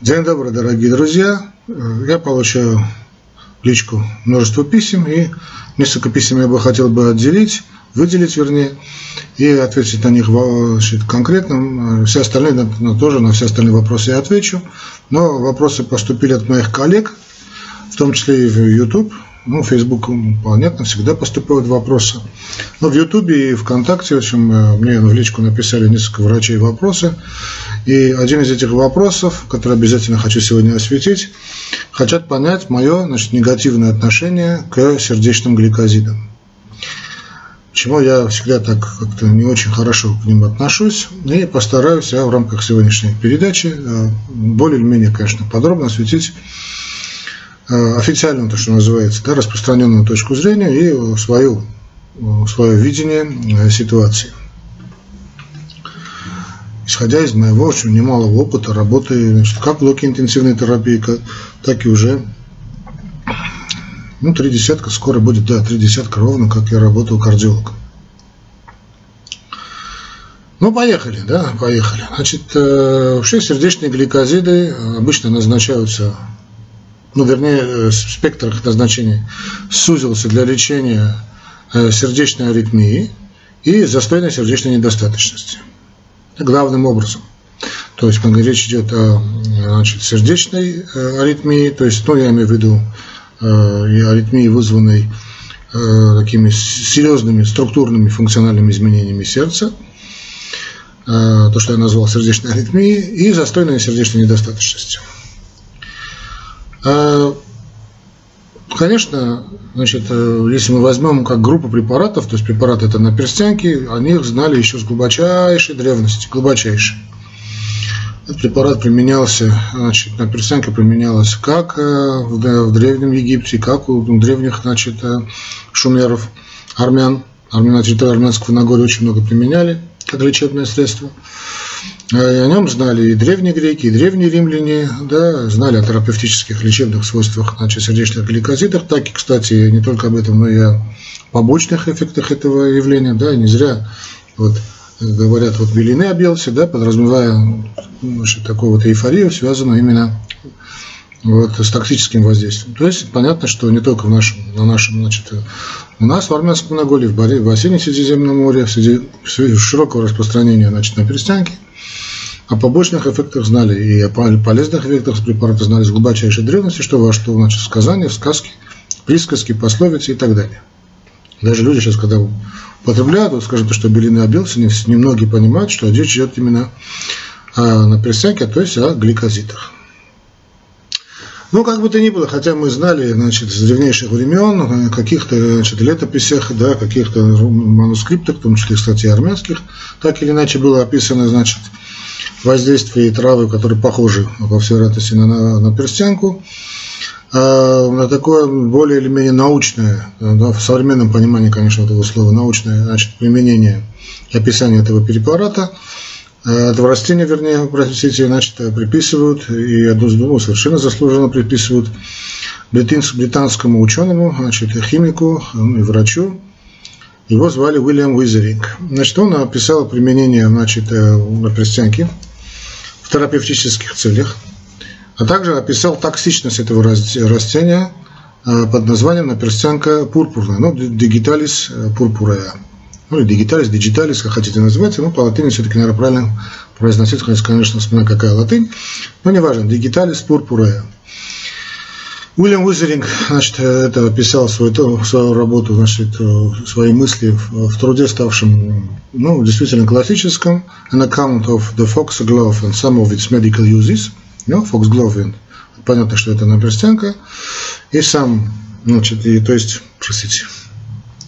День добрый, дорогие друзья. Я получаю личку множество писем, и несколько писем я бы хотел бы отделить, выделить, вернее, и ответить на них значит, конкретно. Все остальные, тоже на все остальные вопросы я отвечу. Но вопросы поступили от моих коллег, в том числе и в YouTube. Ну, Facebook, понятно, всегда поступают вопросы. Но в Ютубе и ВКонтакте, в общем, э, мне в личку написали несколько врачей вопросы. И один из этих вопросов, который обязательно хочу сегодня осветить, хотят понять мое значит, негативное отношение к сердечным гликозидам. Почему я всегда так как-то не очень хорошо к ним отношусь. И постараюсь я в рамках сегодняшней передачи э, более или менее, конечно, подробно осветить официальную, то, что называется, да, распространенную точку зрения и свою, свое видение э, ситуации. Исходя из моего очень немалого опыта работы значит, как в блоке интенсивной терапии, так и уже ну, три десятка, скоро будет, да, три десятка ровно, как я работал кардиологом. Ну, поехали, да, поехали. Значит, э, вообще сердечные гликозиды обычно назначаются ну, вернее, э, спектр их назначений сузился для лечения э, сердечной аритмии и застойной сердечной недостаточности. Главным образом. То есть, когда речь идет о значит, сердечной э, аритмии, то есть, ну, я имею в виду аритмии, вызванной такими серьезными структурными функциональными изменениями сердца, то, что я назвал сердечной аритмией, и застойной сердечной недостаточностью. А, конечно, значит, э, если мы возьмем как группу препаратов, то есть препараты это на перстянке, они их знали еще с глубочайшей древности, глубочайшей. Этот препарат применялся, значит, на перстянке применялась как э, в Древнем Египте, как у древних, значит, э, шумеров, армян. Армян на территории Армянского Нагорья очень много применяли как лечебное средство. О нем знали и древние греки, и древние римляне, да, знали о терапевтических лечебных свойствах значит, сердечных гликозидов, так и, кстати, не только об этом, но и о побочных эффектах этого явления, да, не зря вот, говорят, вот белины обелся, да, подразумевая значит, такую вот эйфорию, связанную именно вот, с токсическим воздействием. То есть понятно, что не только в нашем, на нашем, значит, у нас в Армянском Наголе, в, Боре, в бассейне Средиземного моря, среди широкого распространения значит, на перстянке, о побочных эффектах знали и о полезных эффектах препарата знали с глубочайшей древности, что во что значит сказания, сказки, присказки, пословицы и так далее. Даже люди сейчас, когда употребляют, вот скажем, то, что белины обелся, немногие понимают, что речь идет именно о, на перстянке, то есть о гликозитах. Ну, как бы то ни было, хотя мы знали, значит, с древнейших времен, каких-то, значит, летописях, да, каких-то манускриптах, в том числе, кстати, армянских, так или иначе было описано, значит, воздействие травы, которые похожи, во всей вероятности, на, на, на перстянку, а, на такое более или менее научное, да, в современном понимании, конечно, этого слова, научное значит, применение и описание этого препарата – этого растения, вернее, простите, значит, приписывают, и одну двух совершенно заслуженно приписывают британскому ученому, значит, химику ну, и врачу. Его звали Уильям Уизеринг. Значит, он описал применение, значит, э, на перстянке в терапевтических целях, а также описал токсичность этого растения э, под названием наперстянка пурпурная, ну, digitalis purpurea ну или digitalis, digitalis, как хотите называть, но по латыни все-таки, наверное, правильно произносить, конечно, вспоминаю, какая латынь, но неважно, digitalis purpurea. Уильям Уизеринг, значит, это писал свою, свою работу, значит, свои мысли в, в труде, ставшем, ну, действительно классическом, An Account of the Foxglove and Some of its Medical Uses, ну, Foxglove, понятно, что это наперстянка, и сам, значит, и, то есть, простите,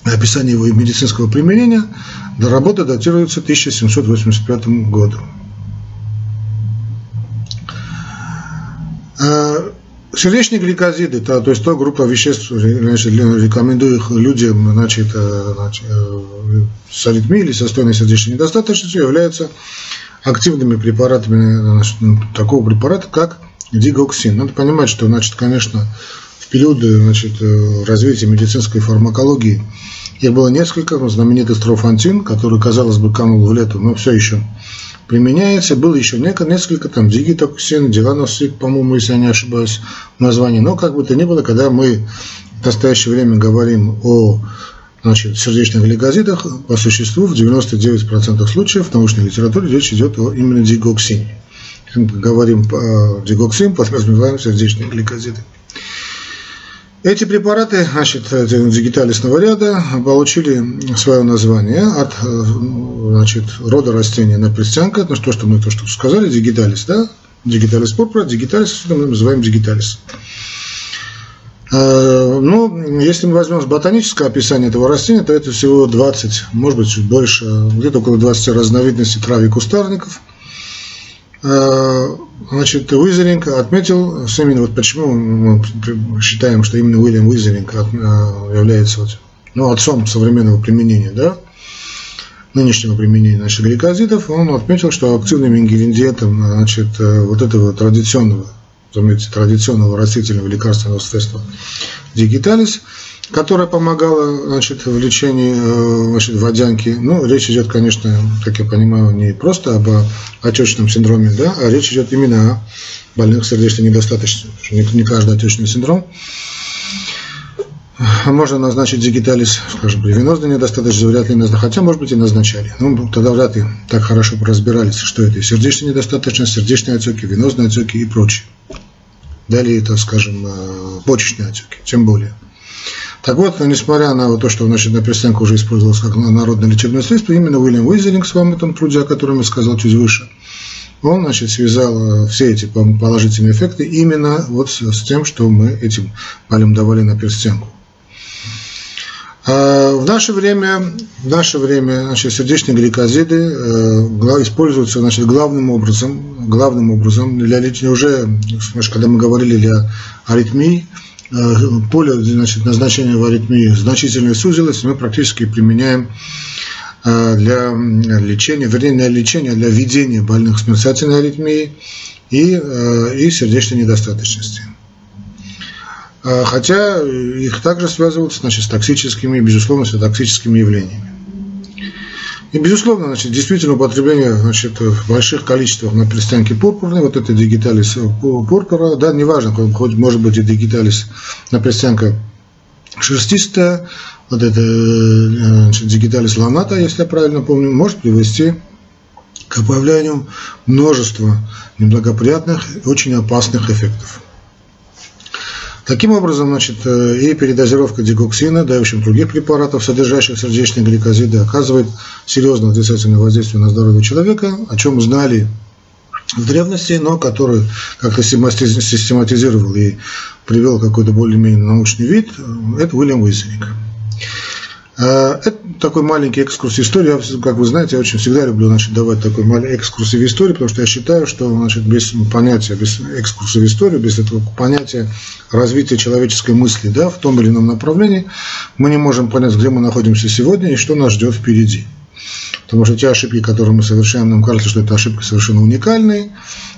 описание его медицинского применения, до работы датируется 1785 году. А, сердечные гликозиды, то, то есть то группа веществ, значит, рекомендую их людям значит, э, значит, э, с аритмией или состойной сердечной недостаточностью, являются активными препаратами значит, такого препарата, как дигоксин. Надо понимать, что, значит, конечно, в периоды значит, э, развития медицинской фармакологии Их было несколько, знаменитый строфантин, который, казалось бы, канул в лету, но все еще применяется. Было еще несколько, там, дигитоксин, диланосик, по-моему, если я не ошибаюсь, название. Но как бы то ни было, когда мы в настоящее время говорим о значит, сердечных гликозидах, по существу в 99% случаев в научной литературе речь идет о именно дигоксине. Мы говорим о дигоксин, подразумеваем сердечные гликозиды. Эти препараты, значит, дигиталисного ряда, получили свое название от значит, рода растения напрестянка, это то, что мы то, что сказали, дигиталис, да? Дигиталис пурпура, дигиталис, мы называем дигиталис. Э, ну, если мы возьмем ботаническое описание этого растения, то это всего 20, может быть, чуть больше, где-то около 20 разновидностей трав и кустарников – Э, значит, Уизеринг отметил, именно вот почему мы считаем, что именно Уильям Уизеринг э, является вот, ну, отцом современного применения, да, нынешнего применения наших гликозидов, он отметил, что активным ингредиентом значит, э, вот этого традиционного, разумеется, традиционного растительного лекарственного средства дигиталис – которая помогала значит, в лечении э, значит, водянки. Ну, речь идет, конечно, как я понимаю, не просто об отечном синдроме, да, а речь идет именно о больных сердечной недостаточностью. Не, каждый отечный синдром. Можно назначить дигиталис, скажем, при венозной недостаточности вряд ли назначали, хотя, может быть, и назначали. Ну, тогда вряд ли так хорошо разбирались, что это сердечная недостаточность, сердечные отеки, венозные отеки и прочее. Далее это, скажем, э, почечные отеки, тем более. Так вот, несмотря на то, что значит, напреснянка уже использовалась как народное лечебное средство, именно Уильям Уизелинг в своем этом труде, о котором я сказал чуть выше, он значит, связал э, все эти положительные эффекты именно вот с тем, что мы этим палем давали на перстянку. А в наше время, в наше время значит, сердечные гликозиды э, используются значит, главным образом, главным образом для лечения уже, когда мы говорили для аритмий, Э, поле значит, назначения в аритмии значительно сузилось, мы практически применяем э, для лечения, вернее, для лечения, для ведения больных с мерцательной аритмией и, э, и сердечной недостаточности. Хотя их также связывают значит, с токсическими, безусловно, с токсическими явлениями. И, безусловно, значит, действительно употребление значит, в больших количествах на перстянке пурпурной, вот это дигиталис пурпура, да, неважно, хоть может быть и дигиталис на перстянка шерстистая, вот это значит, дигиталис ланата, если я правильно помню, может привести к появлению множества неблагоприятных и очень опасных эффектов. Таким образом, значит, э, и передозировка дигоксина, да и в общем других препаратов, содержащих сердечные гликозиды, оказывает серьезное отрицательное воздействие на здоровье человека, о чем знали в древности, но который как-то систематизировал и привел какой-то более-менее научный вид, э, это Уильям Уизерик. Э, это такой маленький экскурс в историю. Я, как вы знаете, я очень всегда люблю значит, давать такой маленький экскурс в историю, потому что я считаю, что значит, без понятия, без экскурса в историю, без этого понятия развития человеческой мысли да, в том или ином направлении, мы не можем понять, где мы находимся сегодня и что нас ждет впереди. Потому что те ошибки, которые мы совершаем, нам кажется, что это ошибки совершенно уникальные.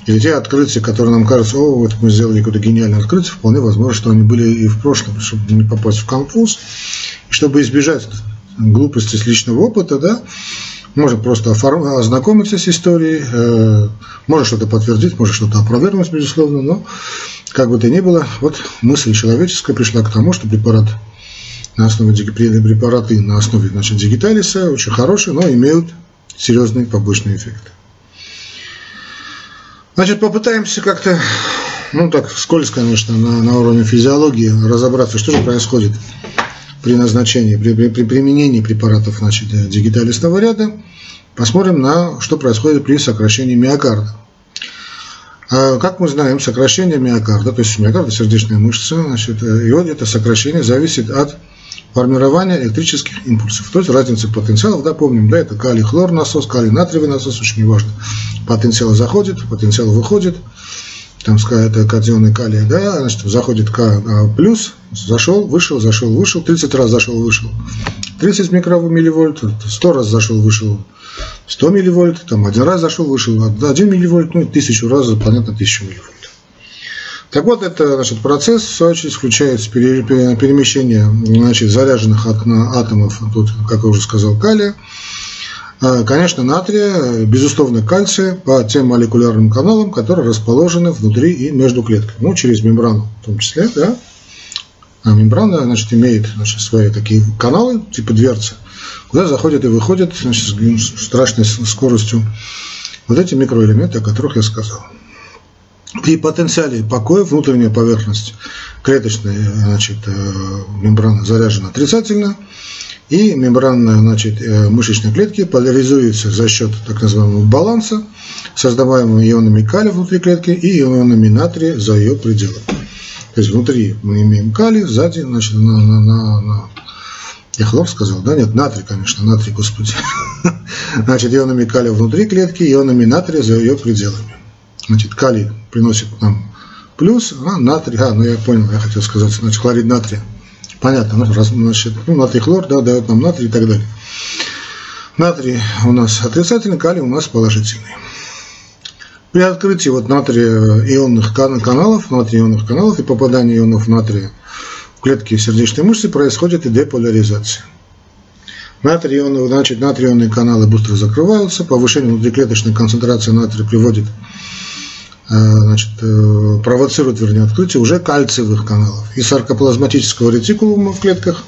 Или те открытия, которые нам кажутся, о, вот мы сделали какое-то гениальное открытие, вполне возможно, что они были и в прошлом, чтобы не попасть в конфуз. И чтобы избежать глупости с личного опыта, да, можно просто ознакомиться с историей, э, можно что-то подтвердить, можно что-то опровергнуть, безусловно, но как бы то ни было, вот мысль человеческая пришла к тому, что препарат на основе препараты на основе значит, дигиталиса очень хорошие, но имеют серьезные побочные эффекты. Значит, попытаемся как-то, ну так, скользко, конечно, на, на уровне физиологии разобраться, что же происходит при назначении, при, при, при применении препаратов значит, дигиталистного ряда. Посмотрим на, что происходит при сокращении миокарда. А, как мы знаем, сокращение миокарда, то есть миокарда сердечная мышца, значит, и вот это сокращение зависит от формирования электрических импульсов. То есть разница потенциалов, да, помним, да, это калий-хлор насос, калий-натриевый насос, очень важно. Потенциал заходит, потенциал выходит, там это катионы калия, да, значит, заходит К а, плюс, зашел, вышел, зашел, вышел, 30 раз зашел, вышел. 30 микромилливольт, 100 раз зашел, вышел, 100 милливольт, там один раз зашел, вышел, 1 милливольт, ну, тысячу раз, понятно, 1000 милливольт. Так вот, это значит, процесс, в свою очередь, включает перемещение значит, заряженных атомов, тут, как я уже сказал, калия, а, конечно, натрия, безусловно, кальция по тем молекулярным каналам, которые расположены внутри и между клетками, ну, через мембрану в том числе, да. А мембрана, значит, имеет значит, свои такие каналы, типа дверцы, куда заходят и выходят значит, с страшной скоростью вот эти микроэлементы, о которых я сказал. При потенциале покоя внутренняя поверхность клеточной значит, э, мембраны заряжена отрицательно, и мембранная значит, э, мышечной клетки поляризуется за счет так называемого баланса, создаваемого ионами калия внутри клетки и ионами натрия за ее пределами. То есть внутри мы имеем калий, сзади значит, на, на, на, на я хлор сказал, да? Нет, натрий, конечно, натрий, господи. Значит, ионами калия внутри клетки, ионами натрия за ее пределами. Значит, калий приносит нам плюс, а натрий, а, ну я понял, я хотел сказать, значит, хлорид натрия Понятно, ну, значит, ну, натрий хлор да, дает нам натрий и так далее. Натрий у нас отрицательный, калий у нас положительный. При открытии вот натрия ионных каналов, натрия ионных каналов и попадании ионов натрия в клетки сердечной мышцы происходит и деполяризация. Натрий значит, натрионные каналы быстро закрываются, повышение внутриклеточной концентрации натрия приводит значит, э, провоцирует, вернее, открытие уже кальциевых каналов и саркоплазматического ретикулума в клетках,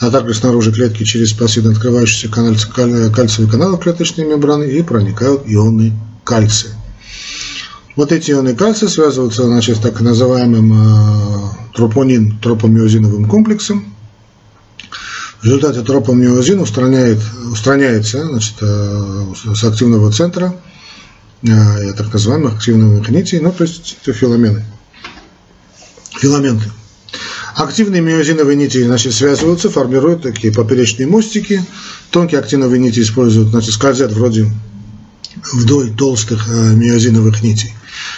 а также снаружи клетки через пассивно открывающиеся кальциевые каналы клеточной мембраны и проникают ионы кальция. Вот эти ионы кальция связываются значит, с так называемым э, тропонин тропомиозиновым комплексом. В результате тропомиозин устраняет, устраняется значит, с активного центра – Э, так называемых активных нитей, ну, то есть это филамены, филаменты. Активные миозиновые нити значит, связываются, формируют такие поперечные мостики. Тонкие актиновые нити используют, значит, скользят вроде вдоль толстых э, миозиновых нитей.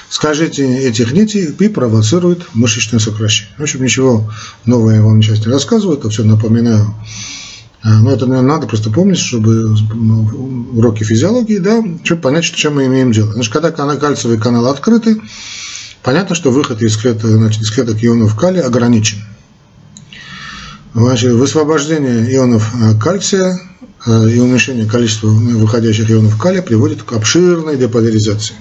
Скажите этих нитей и провоцирует мышечное сокращение. В общем, ничего нового я вам сейчас не рассказываю, это все напоминаю но это, наверное, надо просто помнить, чтобы ну, уроки физиологии, да, чтобы понять, чем мы имеем дело. Значит, когда кальциевые каналы открыты, понятно, что выход из клеток, значит, из клеток ионов калия ограничен. Значит, высвобождение ионов э, кальция э, и уменьшение количества выходящих ионов калия приводит к обширной деполяризации.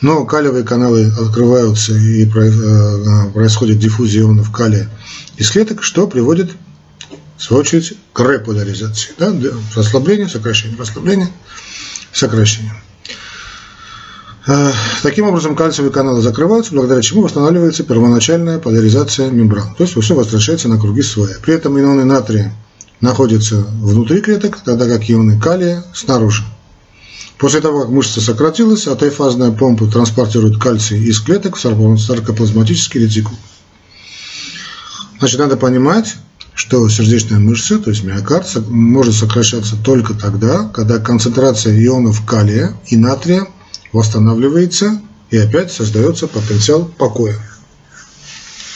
Но калиевые каналы открываются и э, происходит диффузия ионов калия из клеток, что приводит в свою очередь, к реполяризации. Да? Расслабление, сокращение, расслабление, сокращение. Э, таким образом, кальциевые каналы закрываются, благодаря чему восстанавливается первоначальная поляризация мембран. То есть все возвращается на круги своя. При этом ионы натрия находятся внутри клеток, тогда как ионы калия снаружи. После того, как мышца сократилась, атофазная помпа транспортирует кальций из клеток в саркоплазматический ретикул. Значит, надо понимать, что сердечная мышца, то есть миокард, может сокращаться только тогда, когда концентрация ионов калия и натрия восстанавливается и опять создается потенциал покоя.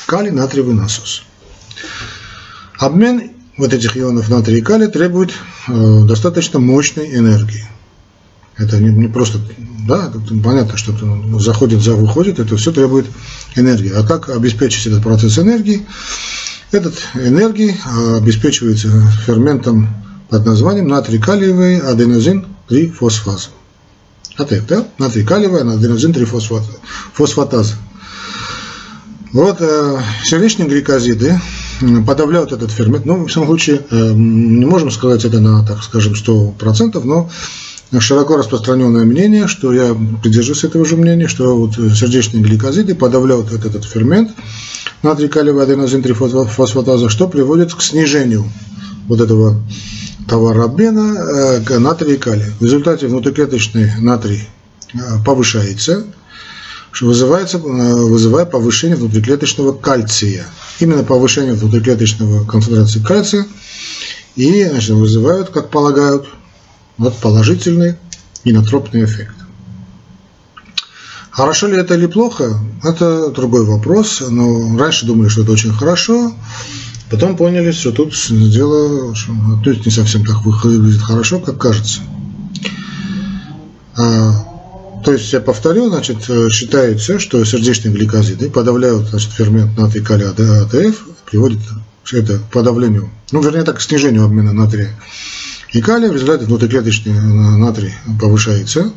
Калий-натриевый насос. Обмен вот этих ионов натрия и калия требует э, достаточно мощной энергии. Это не, не просто, да, понятно, что заходит, за выходит, это все требует энергии. А как обеспечить этот процесс энергии? Этот энергии а, обеспечивается ферментом под названием натрий-калиевый аденозин 3-фосфаза. АТФ, да? Натрий-калиевый аденозин 3-фосфатаза. Вот э, сердечные гликозиды подавляют этот фермент. Ну, в самом случае, э, не можем сказать это на, так скажем, 100%, но широко распространенное мнение, что я придерживаюсь этого же мнения, что вот сердечные гликозиды подавляют этот, этот фермент, натрий калиевый аденозин трифосфатаза, что приводит к снижению вот этого товарообмена э, к натрия и калия. В результате внутриклеточный натрий э, повышается, что вызывается, э, вызывая повышение внутриклеточного кальция. Именно повышение внутриклеточного концентрации кальция и значит, вызывают, как полагают, вот положительный инотропный эффект. Хорошо ли это или плохо, это другой вопрос. Но раньше думали, что это очень хорошо, потом поняли, что тут дело ну, не совсем так выглядит хорошо, как кажется. А, То есть, я повторю, значит, считается, что сердечные гликозиды подавляют значит, фермент натрий калия АТФ, приводит это к подавлению, ну, вернее, так, к снижению обмена натрия и калия, в результате внутриклеточный натрий повышается,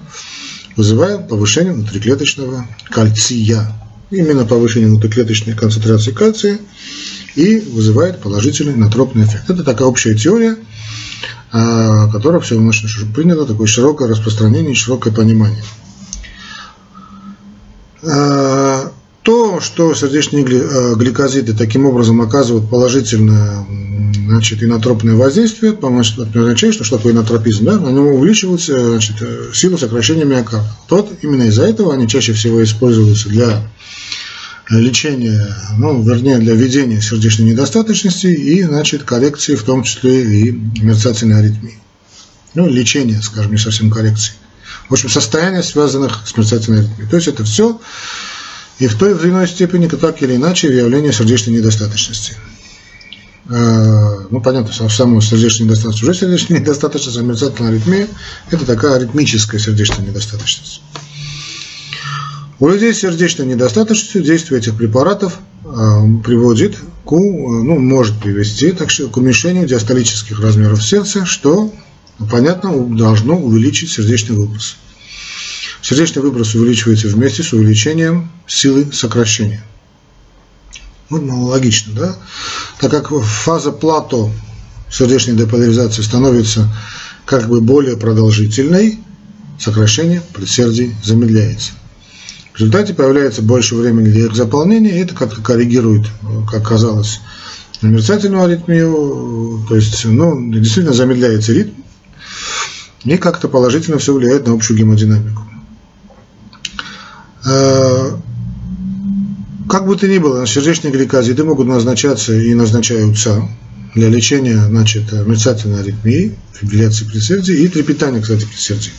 вызывая повышение внутриклеточного кальция. Именно повышение внутриклеточной концентрации кальция и вызывает положительный натропный эффект. Это такая общая теория, а, которая все принято, такое широкое распространение широкое понимание. А, то, что сердечные э, гликозиды таким образом оказывают положительное значит, инотропное воздействие, это означает, что что такое инотропизм, да? на него увеличивается значит, э, сила сокращения миокарда. Тот, именно из-за этого они чаще всего используются для лечения, ну, вернее, для ведения сердечной недостаточности и, значит, коррекции, в том числе и мерцательной аритмии. Ну, лечение, скажем, не совсем коррекции. В общем, состояния, связанных с мерцательной аритмией. То есть это все и в той или иной степени, так или иначе, явление сердечной недостаточности. А, ну, понятно, самую сердечную недостаточность уже сердечная недостаточность, а аритмия – это такая аритмическая сердечная недостаточность. У людей с сердечной недостаточностью действие этих препаратов а, приводит к, ну, может привести так что, к уменьшению диастолических размеров сердца, что, понятно, должно увеличить сердечный выброс. Сердечный выброс увеличивается вместе с увеличением силы сокращения. Вот ну, логично, да? Так как фаза плато сердечной деполяризации становится как бы более продолжительной, сокращение предсердий замедляется. В результате появляется больше времени для их заполнения, и это как-то коррегирует, как казалось, мерцательную аритмию, то есть, ну, действительно замедляется ритм, и как-то положительно все влияет на общую гемодинамику. Э, как бы то ни было, сердечные гликозиды могут назначаться и назначаются для лечения значит, мерцательной аритмии, фибрилляции предсердия и трепетания, кстати, предсердия.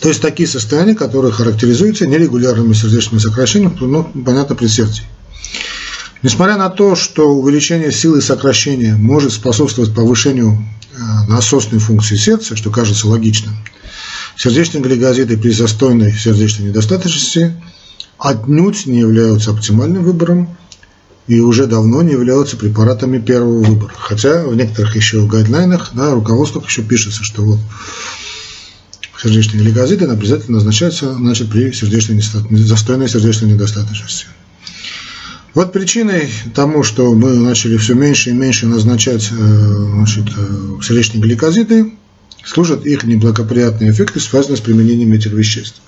То есть такие состояния, которые характеризуются нерегулярными сердечными сокращениями, ну, понятно, предсердий. Несмотря на то, что увеличение силы сокращения может способствовать повышению э, насосной функции сердца, что кажется логичным, Сердечные гликозиды при застойной сердечной недостаточности отнюдь не являются оптимальным выбором и уже давно не являются препаратами первого выбора. Хотя в некоторых еще гайдлайнах, да, руководствах еще пишется, что вот сердечные гликозиды обязательно назначаются значит, при сердечной застойной сердечной недостаточности. Вот причиной тому, что мы начали все меньше и меньше назначать э, значит, э, сердечные гликозиды, служат их неблагоприятные эффекты, связанные с применением этих веществ.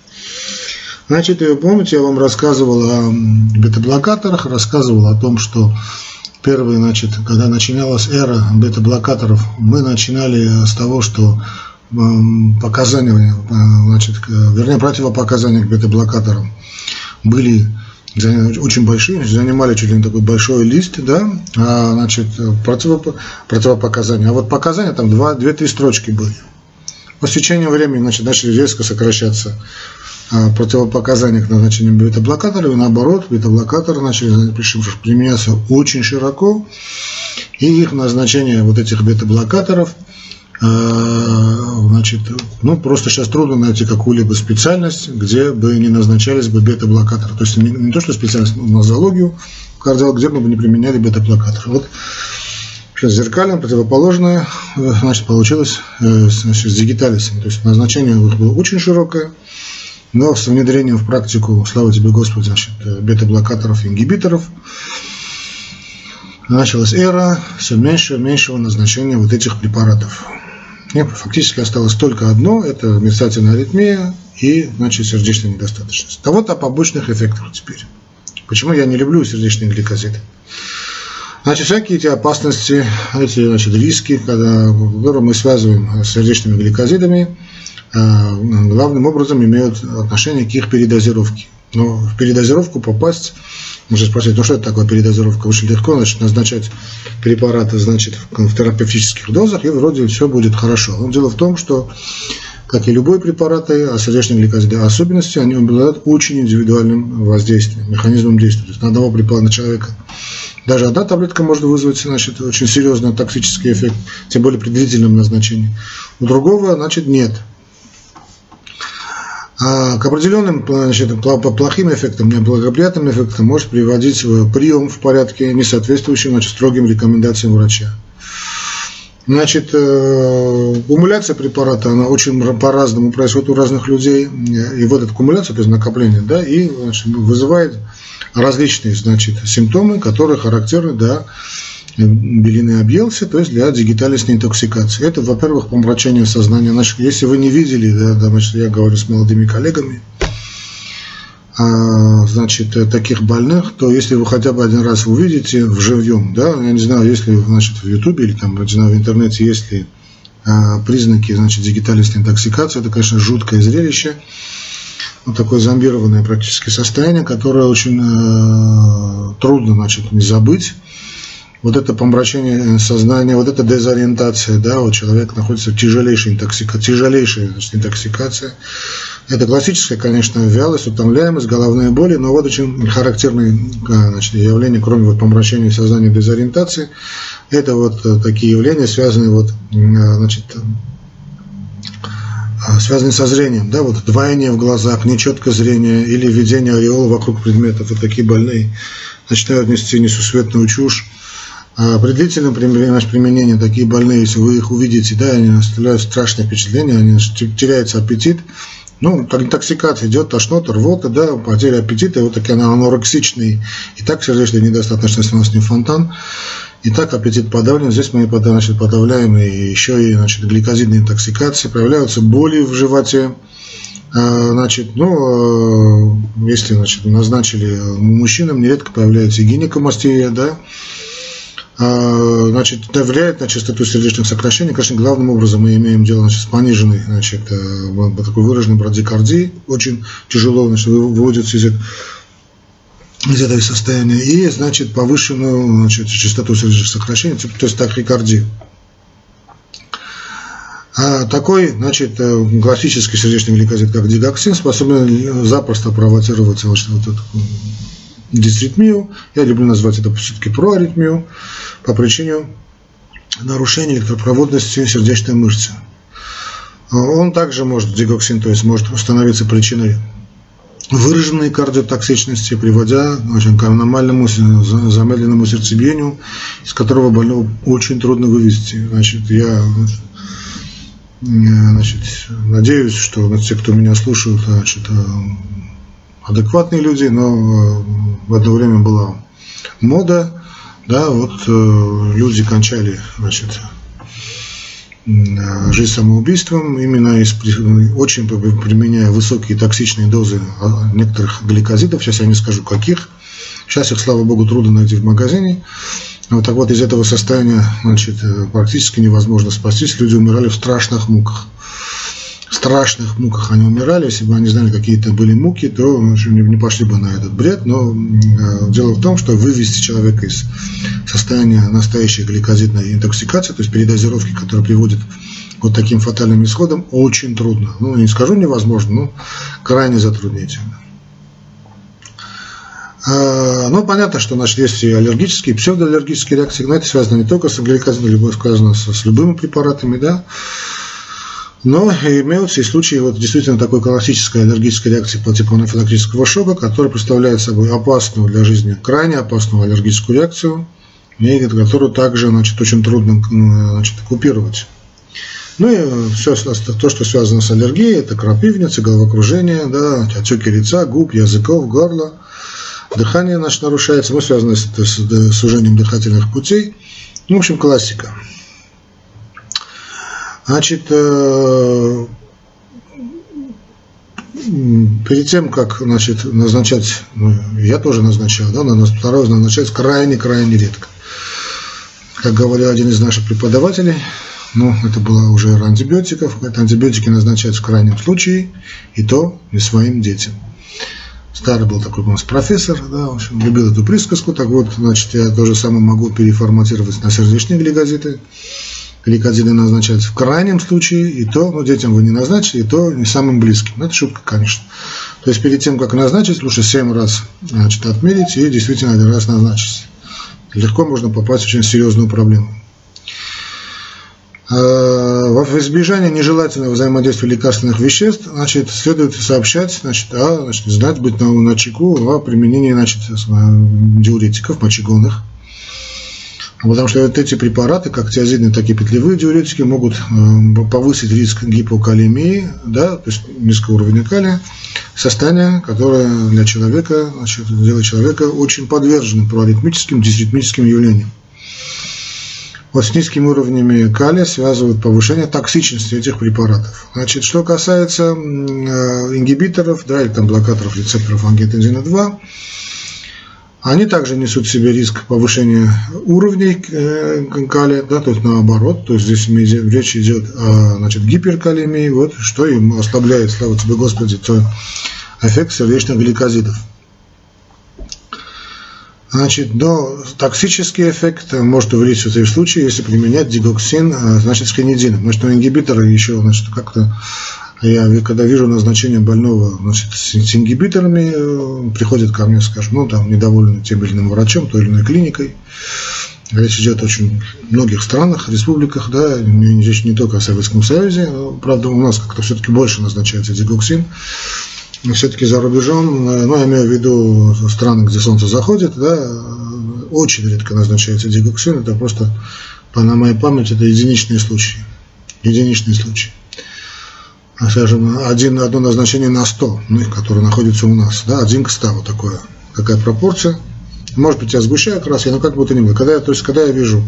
Значит, помните, я вам рассказывал о бета-блокаторах, рассказывал о том, что первый, значит, когда начиналась эра бета-блокаторов, мы начинали с того, что показания, значит, вернее, противопоказания к бета-блокаторам были очень большие, занимали чуть ли не такой большой лист, да, а, значит, противоп, противопоказания. А вот показания там два, две-три строчки были. По течению времени значит, начали резко сокращаться противопоказания к назначению бета-блокаторов, и наоборот, бета-блокаторы начали применяться очень широко, и их назначение вот этих бета-блокаторов – а, значит, ну, просто сейчас трудно найти какую-либо специальность, где бы не назначались бы бета-блокаторы. То есть не, не то, что специальность, но нозологию, кардиолог, где бы не применяли бета-блокаторы. Вот сейчас зеркально, противоположное, э, значит, получилось э, значит, с дигиталисами. То есть назначение их было очень широкое, но с внедрением в практику, слава тебе Господи, значит, э, бета-блокаторов ингибиторов, началась эра все меньше и меньшего назначения вот этих препаратов. И фактически осталось только одно, это мерцательная аритмия и значит, сердечная недостаточность. А вот о побочных эффектах теперь. Почему я не люблю сердечные гликозиды? Значит, всякие эти опасности, эти значит, риски, когда, которые мы связываем с сердечными гликозидами, а, главным образом имеют отношение к их передозировке. Но в передозировку попасть можно спросить, ну что это такое передозировка? Очень легко значит, назначать препараты значит, в терапевтических дозах, и вроде все будет хорошо. Но дело в том, что, как и любой препарат, а сердечные гликозиды особенности, они обладают очень индивидуальным воздействием, механизмом действия. То есть на одного препарата человека даже одна таблетка может вызвать значит, очень серьезный токсический эффект, тем более при длительном назначении. У другого, значит, нет. А к определенным значит, плохим эффектам, неблагоприятным эффектам может приводить прием в порядке, не соответствующим значит, строгим рекомендациям врача. Значит, э, аккумуляция препарата, она очень по-разному происходит у разных людей. И вот эта аккумуляция, то есть накопление, да, и значит, вызывает различные значит, симптомы, которые характерны для белины объелся, то есть для дигитальной интоксикации. Это, во-первых, помрачение сознания. Значит, если вы не видели, да, да, значит, я говорю с молодыми коллегами, а, значит, таких больных, то если вы хотя бы один раз увидите в живьем, да, я не знаю, если, значит, в Ютубе или там, не знаю, в интернете, если а, признаки, значит, дигитальной интоксикации, это, конечно, жуткое зрелище, такое зомбированное практически состояние, которое очень э, трудно, значит, не забыть вот это помрачение сознания, вот эта дезориентация, да, вот человек находится в тяжелейшей интоксикации, тяжелейшая значит, интоксикация. Это классическая, конечно, вялость, утомляемость, головные боли, но вот очень характерные значит, явления, кроме вот помрачения сознания, дезориентации, это вот э, такие явления, связанные вот, значит, э, связанные со зрением, да, вот двоение в глазах, нечеткое зрение или видение ореола вокруг предметов, вот такие больные начинают нести несусветную чушь, а при длительном применении такие больные, если вы их увидите, да, они оставляют страшное впечатление, они теряется аппетит, ну, как интоксикация идет, тошнота, рвота, да, потеря аппетита, и вот такие анорексичные, и так сердечная недостаточность у нас не фонтан, и так аппетит подавлен, здесь мы значит, подавляем и еще и значит, гликозидные интоксикации, проявляются боли в животе, а, Значит, ну, э, если значит, назначили мужчинам, нередко появляется гинекомастия, да, а, значит, это влияет на частоту сердечных сокращений. Конечно, главным образом мы имеем дело значит, с пониженной, значит, э, такой выраженной брадикардией, очень тяжело значит, выводится из, из этого состояния, и, значит, повышенную значит, частоту сердечных сокращений, то есть тахикардию. А такой, значит, э, классический сердечный гликозид, как дигоксин, способен запросто провоцировать значит, вот эту дисритмию, я люблю назвать это все-таки проаритмию, по причине нарушения электропроводности сердечной мышцы. Он также может, дигоксин, то есть может становиться причиной выраженной кардиотоксичности, приводя очень, к аномальному замедленному сердцебиению, из которого больного очень трудно вывести. Значит, я значит, надеюсь, что те, кто меня слушают, значит, адекватные люди, но э, в одно время была мода, да, вот э, люди кончали, значит, э, жизнь самоубийством, именно из, очень применяя высокие токсичные дозы а, некоторых гликозидов, сейчас я не скажу каких, сейчас их, слава богу, трудно найти в магазине, вот так вот из этого состояния значит, практически невозможно спастись, люди умирали в страшных муках страшных муках они умирали. Если бы они знали, какие это были муки, то не пошли бы на этот бред. Но э, дело в том, что вывести человека из состояния настоящей гликозидной интоксикации, то есть передозировки, которая приводит вот таким фатальным исходам, очень трудно. Ну, не скажу невозможно, но крайне затруднительно. А, ну, понятно, что значит, есть и аллергические, и псевдоаллергические реакции, но это связано не только с гликозидом, либо связано с, с любыми препаратами, да. Но имеются и случаи вот, действительно такой классической аллергической реакции по типу анафилактического шока, которая представляет собой опасную для жизни, крайне опасную аллергическую реакцию, и которую также значит, очень трудно значит, купировать. Ну и все то, что связано с аллергией, это крапивница, головокружение, да, отеки лица, губ, языков, горла, дыхание наше нарушается, мы связаны с, с, с сужением дыхательных путей. Ну, в общем, классика. Значит, э, перед тем, как значит, назначать, ну, я тоже назначал, да, но второе назначать крайне-крайне редко. Как говорил один из наших преподавателей, ну, это было уже антибиотиков, это антибиотики назначать в крайнем случае, и то не своим детям. Старый был такой у нас профессор, да, в общем, любил эту присказку, так вот, значит, я тоже самое могу переформатировать на сердечные гликозиты гликозиды назначаются в крайнем случае, и то, ну, детям вы не назначите, и то не самым близким. Ну, это шутка, конечно. То есть перед тем, как назначить, лучше 7 раз значит, отметить и действительно один раз назначить. Легко можно попасть в очень серьезную проблему. В избежание нежелательного взаимодействия лекарственных веществ, значит, следует сообщать, значит, а, значит знать, быть на, на чеку о применении, значит, диуретиков мочегонных. Потому что вот эти препараты, как тиазидные, так и петлевые диуретики, могут повысить риск гипокалемии, да, то есть низкого уровня калия, состояние, которое для человека, значит, делает человека очень подверженным проаритмическим, дисритмическим явлениям. Вот с низкими уровнями калия связывают повышение токсичности этих препаратов. Значит, что касается э, ингибиторов, да, или там блокаторов рецепторов ангиотензина 2, они также несут в себе риск повышения уровней э, калия, да, то есть наоборот, то есть здесь речь идет о значит, гиперкалемии, вот, что им ослабляет, слава тебе Господи, то эффект сердечных гликозидов. Значит, но токсический эффект может увеличиться и в случае, если применять дигоксин, э, значит, с хинидином. Что ингибиторы еще, значит, как-то я когда вижу назначение больного значит, с ингибиторами, э, приходят ко мне, скажем, ну, там, недовольны тем или иным врачом, той или иной клиникой. Речь идет о очень многих странах, республиках, да, речь не только о Советском Союзе, правда, у нас как-то все-таки больше назначается дигоксин все-таки за рубежом, э, ну, я имею в виду страны, где солнце заходит, да, очень редко назначается дигоксин, это просто, по на моей памяти, это единичные случаи. Единичные случаи. А, скажем, один, одно назначение на 100, ну, которые находятся у нас, да, один к 100, вот такое, какая пропорция – может быть, я сгущаю краски, но как бы то ни было. Когда я, то есть, когда я вижу,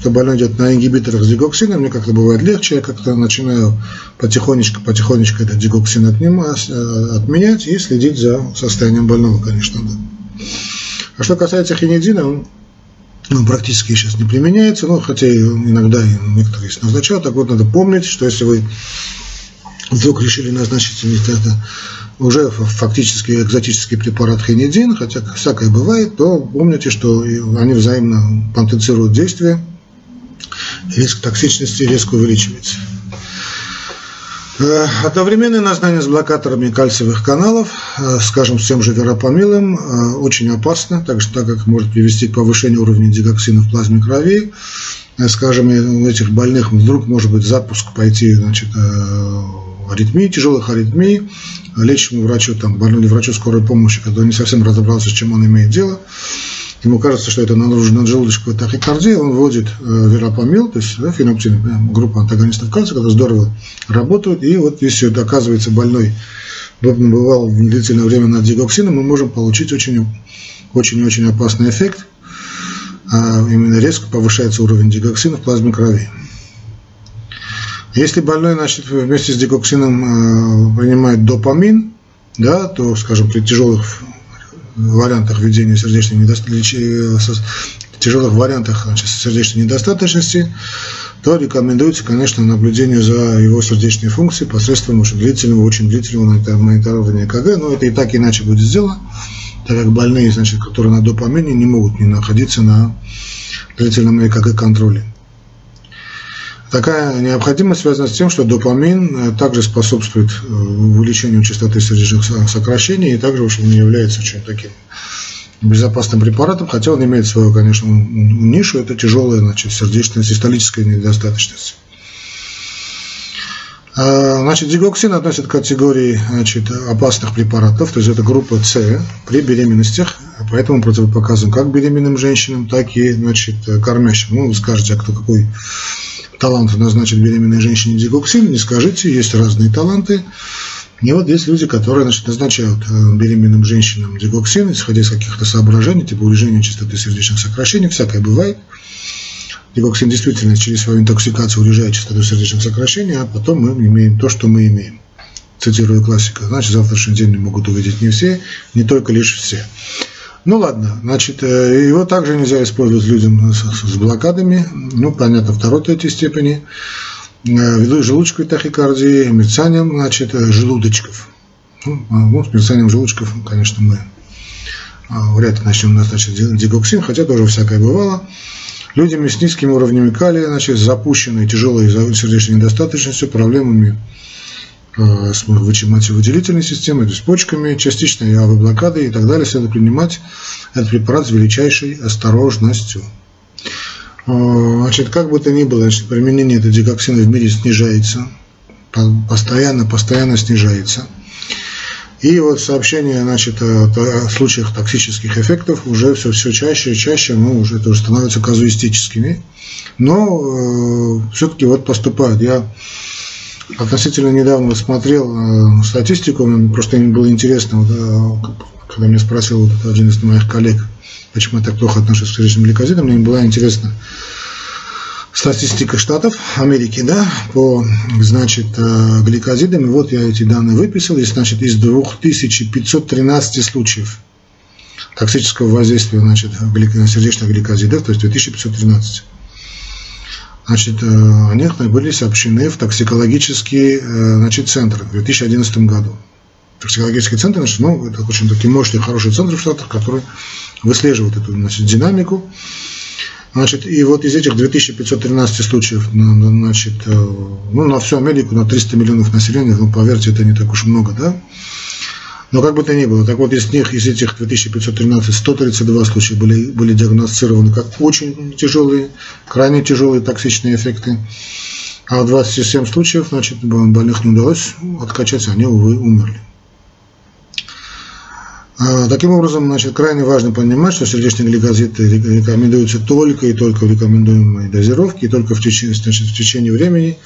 что больной идет на ингибиторах с дигоксином, мне как-то бывает легче, я как-то начинаю потихонечку, потихонечку этот дигоксин отнимать, э, отменять и следить за состоянием больного, конечно. Да. А что касается хинидина, он ну, практически сейчас не применяется, но хотя иногда некоторые назначают, так вот надо помнить, что если вы вдруг решили назначить это уже фактически экзотический препарат хинидин, хотя всякое бывает, то помните, что они взаимно потенцируют действие, риск токсичности резко увеличивается. Э, одновременное назнание с блокаторами кальциевых каналов, э, скажем, с тем же веропамилом, э, очень опасно, так, же, так как может привести к повышению уровня дигоксина в плазме крови. Скажем, у этих больных вдруг может быть запуск пойти значит, аритмии, тяжелых аритмий, лечащему врачу, там, больному врачу скорой помощи, он не совсем разобрался, с чем он имеет дело, ему кажется, что это наджелудочковая тахикардия, он вводит э, веропамил, то есть да, феноптин, э, группа антагонистов кальция, которые здорово работают, и вот если оказывается больной бывал длительное время над дигоксином, мы можем получить очень очень-очень опасный эффект, а именно резко повышается уровень дигоксина в плазме крови. Если больной значит, вместе с дикоксином э, принимает допамин, да, то, скажем, при тяжелых вариантах введения сердечной недостаточности, тяжелых вариантах значит, сердечной недостаточности, то рекомендуется, конечно, наблюдение за его сердечной функцией посредством очень длительного, очень длительного мониторирования ЭКГ, но это и так иначе будет сделано, так как больные, значит, которые на допамине, не могут не находиться на длительном ЭКГ-контроле. Такая необходимость связана с тем, что допамин э, также способствует э, увеличению частоты сердечных сокращений и также очень является очень таким безопасным препаратом, хотя он имеет свою, конечно, нишу, это тяжелая значит, сердечная систолическая недостаточность. А, значит, дигоксин относит к категории значит, опасных препаратов, то есть это группа С при беременностях, поэтому противопоказан как беременным женщинам, так и значит, кормящим. Ну, вы скажете, а кто какой талант назначить беременной женщине дигоксин, не скажите, есть разные таланты. И вот есть люди, которые значит, назначают э, беременным женщинам дигоксин, исходя из каких-то соображений, типа увеличения частоты сердечных сокращений, всякое бывает. Дигоксин действительно через свою интоксикацию урежает частоту сердечных сокращений, а потом мы имеем то, что мы имеем. Цитирую классика, значит, завтрашний день могут увидеть не все, не только лишь все. Ну ладно, значит, э, его также нельзя использовать людям с, с блокадами, ну, понятно, второй, третьей степени, э, ввиду желудочковой тахикардии, мерцанием, значит, э, желудочков. Ну, а, ну, с мерцанием желудочков, конечно, мы вряд ли начнем назначить дигоксин, хотя тоже всякое бывало. Людям с низкими уровнями калия, значит, запущенной тяжелой сердечной недостаточностью, проблемами с мочевыделительной системой, то есть почками, частичной авоблокадой и так далее, следует принимать этот препарат с величайшей осторожностью. Значит, как бы то ни было, значит, применение этой дигоксина в мире снижается, постоянно, постоянно снижается. И вот сообщения значит, о, случаях токсических эффектов уже все, все чаще и чаще ну, уже это уже становятся казуистическими. Но э, все-таки вот поступают. Я относительно недавно смотрел э, статистику, мне просто было интересно, вот, э, когда мне спросил вот один из моих коллег, почему я так плохо отношусь к сердечным лейкозитам, мне было интересно, статистика штатов Америки, да, по, значит, э, гликозидам. И вот я эти данные выписал. И, значит, из 2513 случаев токсического воздействия, значит, сердечных гликозидов, то есть 2513. Значит, э, они были сообщены в токсикологические э, значит, центры в 2011 году. Токсикологический центр, значит, ну, это очень такие мощные, хорошие центры в Штатах, которые выслеживают эту значит, динамику Значит, и вот из этих 2513 случаев, значит, э, ну, на всю Америку, на 300 миллионов населения, ну, поверьте, это не так уж много, да? Но как бы то ни было, так вот из них, из этих 2513, 132 случая были, были диагностированы как очень тяжелые, крайне тяжелые токсичные эффекты. А в 27 случаев, значит, больных не удалось откачать, они, увы, умерли. А, таким образом, значит, крайне важно понимать, что сердечные гликозиты рекомендуются только и только в рекомендуемой дозировке, и только в течение, значит, в течение времени,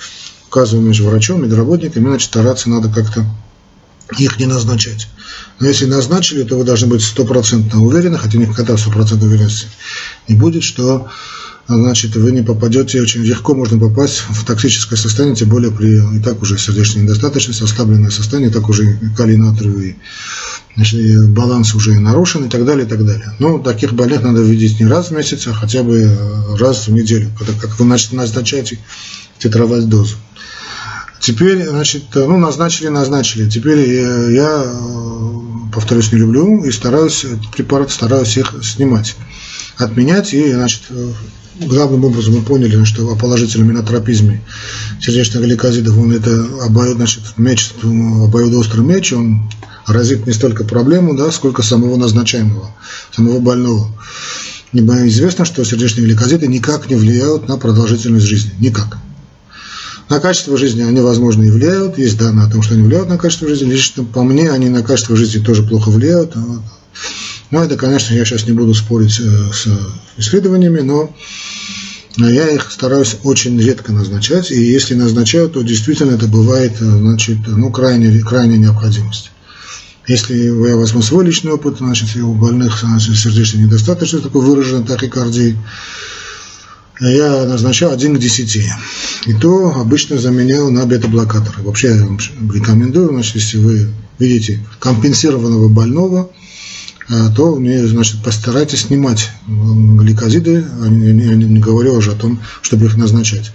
указываем врачом, медработникам, иначе стараться надо как-то их не назначать. Но если назначили, то вы должны быть стопроцентно уверены, хотя никогда стопроцентной уверенности не будет, что значит, вы не попадете, очень легко можно попасть в токсическое состояние, тем более при и так уже сердечной недостаточности, ослабленное состояние, так уже калий натриевый значит, баланс уже нарушен и так далее, и так далее. Но таких больных надо видеть не раз в месяц, а хотя бы раз в неделю, когда как вы назначаете тетровать дозу. Теперь, значит, ну, назначили, назначили. Теперь я, повторюсь, не люблю и стараюсь, препарат стараюсь их снимать, отменять и, значит, главным образом мы поняли, что о положительном минотропизме сердечных гликозидов, он это обоюд, значит, меч, обоюдоострый меч, он разит не столько проблему, да, сколько самого назначаемого, самого больного. Ибо известно, что сердечные гликозиды никак не влияют на продолжительность жизни. Никак. На качество жизни они, возможно, и влияют. Есть данные о том, что они влияют на качество жизни. Лично по мне, они на качество жизни тоже плохо влияют. Но это, конечно, я сейчас не буду спорить э, с исследованиями, но я их стараюсь очень редко назначать. И если назначаю, то действительно это бывает э, значит, ну, крайне, крайняя необходимость. Если я возьму свой личный опыт, значит, у больных значит, сердечной недостаточности, такой выраженной тахикардии, я назначал 1 к 10. И то обычно заменял на бета-блокаторы. Вообще я вам рекомендую, значит, если вы видите компенсированного больного, э, то мне, значит, постарайтесь снимать гликозиды, а не, не говорю уже о том, чтобы их назначать.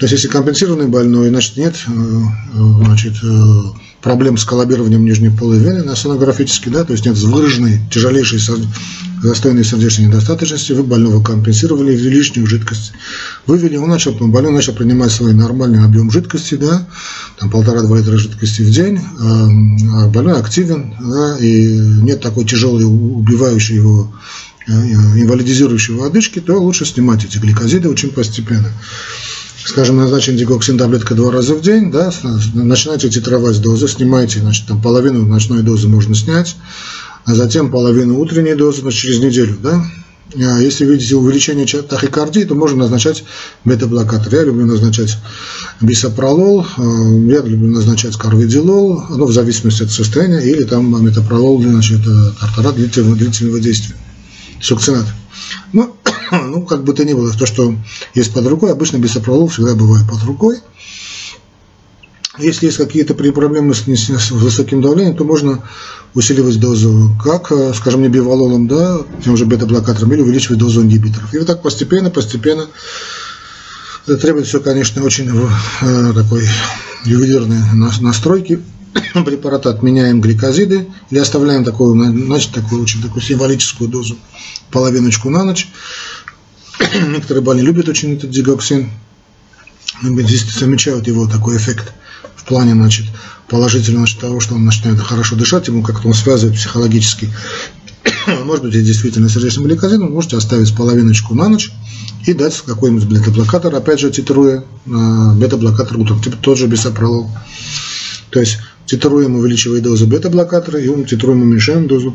То есть, если компенсированный больной, значит, нет э, э, значит, проблем с коллабированием нижней полой вены на сонографически, да, то есть нет выраженной тяжелейшей застойной сердечной недостаточности, вы больного компенсировали, лишнюю жидкость. Вывели, он начал, больной начал принимать свой нормальный объем жидкости, да, там полтора-два литра жидкости в день, а больной активен, да, и нет такой тяжелой убивающей его э, инвалидизирующей одышки, то лучше снимать эти гликозиды очень постепенно скажем, назначен дигоксин таблетка два раза в день, да, начинайте титровать дозы, снимайте, значит, там половину ночной дозы можно снять, а затем половину утренней дозы, значит, через неделю, да. А если видите увеличение тахикардии, то можно назначать бета-блокатор. Я люблю назначать бисопролол, а, я люблю назначать карвидилол, ну, в зависимости от состояния, или там метапролол, значит, тартарат длительного, длительного действия, сукцинат. Ну, ну, как бы то ни было, то, что есть под рукой, обычно бисопролол всегда бывает под рукой. Если есть какие-то проблемы с, с высоким давлением, то можно усиливать дозу, как, э, скажем, не бивалолом, да, тем же бета-блокатором, или увеличивать дозу ингибиторов. И вот так постепенно, постепенно, это требует все, конечно, очень э, такой ювелирной настройки, препарата отменяем гликозиды или оставляем такую, значит, такую очень такую символическую дозу, половиночку на ночь. Некоторые больные любят очень этот дигоксин, здесь замечают его такой эффект в плане, значит, положительного значит, того, что он начинает хорошо дышать, ему как-то он связывает психологически может быть, действительно сердечный гликозид, вы можете оставить половиночку на ночь и дать какой-нибудь бета-блокатор, опять же, титруя бета-блокатор утром, типа тот же бисопролол. То есть титруем увеличивая дозу бета-блокатора и титруем уменьшаем дозу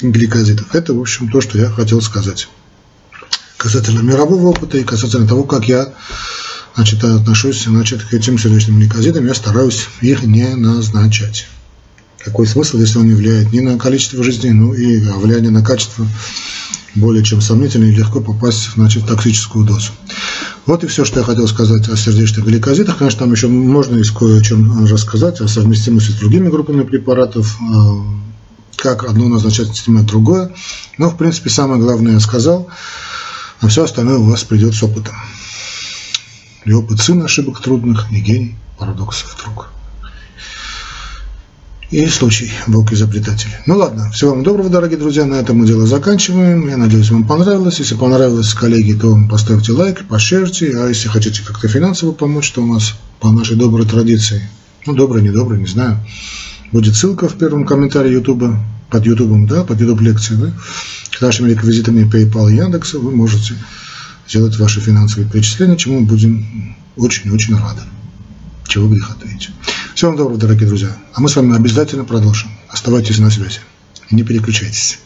гликозидов. Это, в общем, то, что я хотел сказать. Касательно мирового опыта и касательно того, как я значит, отношусь значит, к этим сердечным гликозидам, я стараюсь их не назначать. Какой смысл, если он не влияет ни на количество жизни, ну и влияние на качество более чем сомнительно и легко попасть значит, в токсическую дозу. Вот и все, что я хотел сказать о сердечных гликозидах. Конечно, там еще можно и кое о чем рассказать, о совместимости с другими группами препаратов, как одно назначать системой другое. Но, в принципе, самое главное я сказал, а все остальное у вас придет с опытом. И опыт сын ошибок трудных, и гений парадоксов друг и случай, Бог изобретатель. Ну ладно, всего вам доброго, дорогие друзья, на этом мы дело заканчиваем. Я надеюсь, вам понравилось. Если понравилось, коллеги, то поставьте лайк, пошерьте. А если хотите как-то финансово помочь, то у нас по нашей доброй традиции, ну, добрый, не добрый, не знаю, будет ссылка в первом комментарии Ютуба, под Ютубом, да, под Ютуб лекции, да, с нашими реквизитами PayPal и Яндекса вы можете сделать ваши финансовые перечисления, чему мы будем очень-очень рады. Чего греха таить. Всего вам доброго, дорогие друзья. А мы с вами обязательно продолжим. Оставайтесь на связи. Не переключайтесь.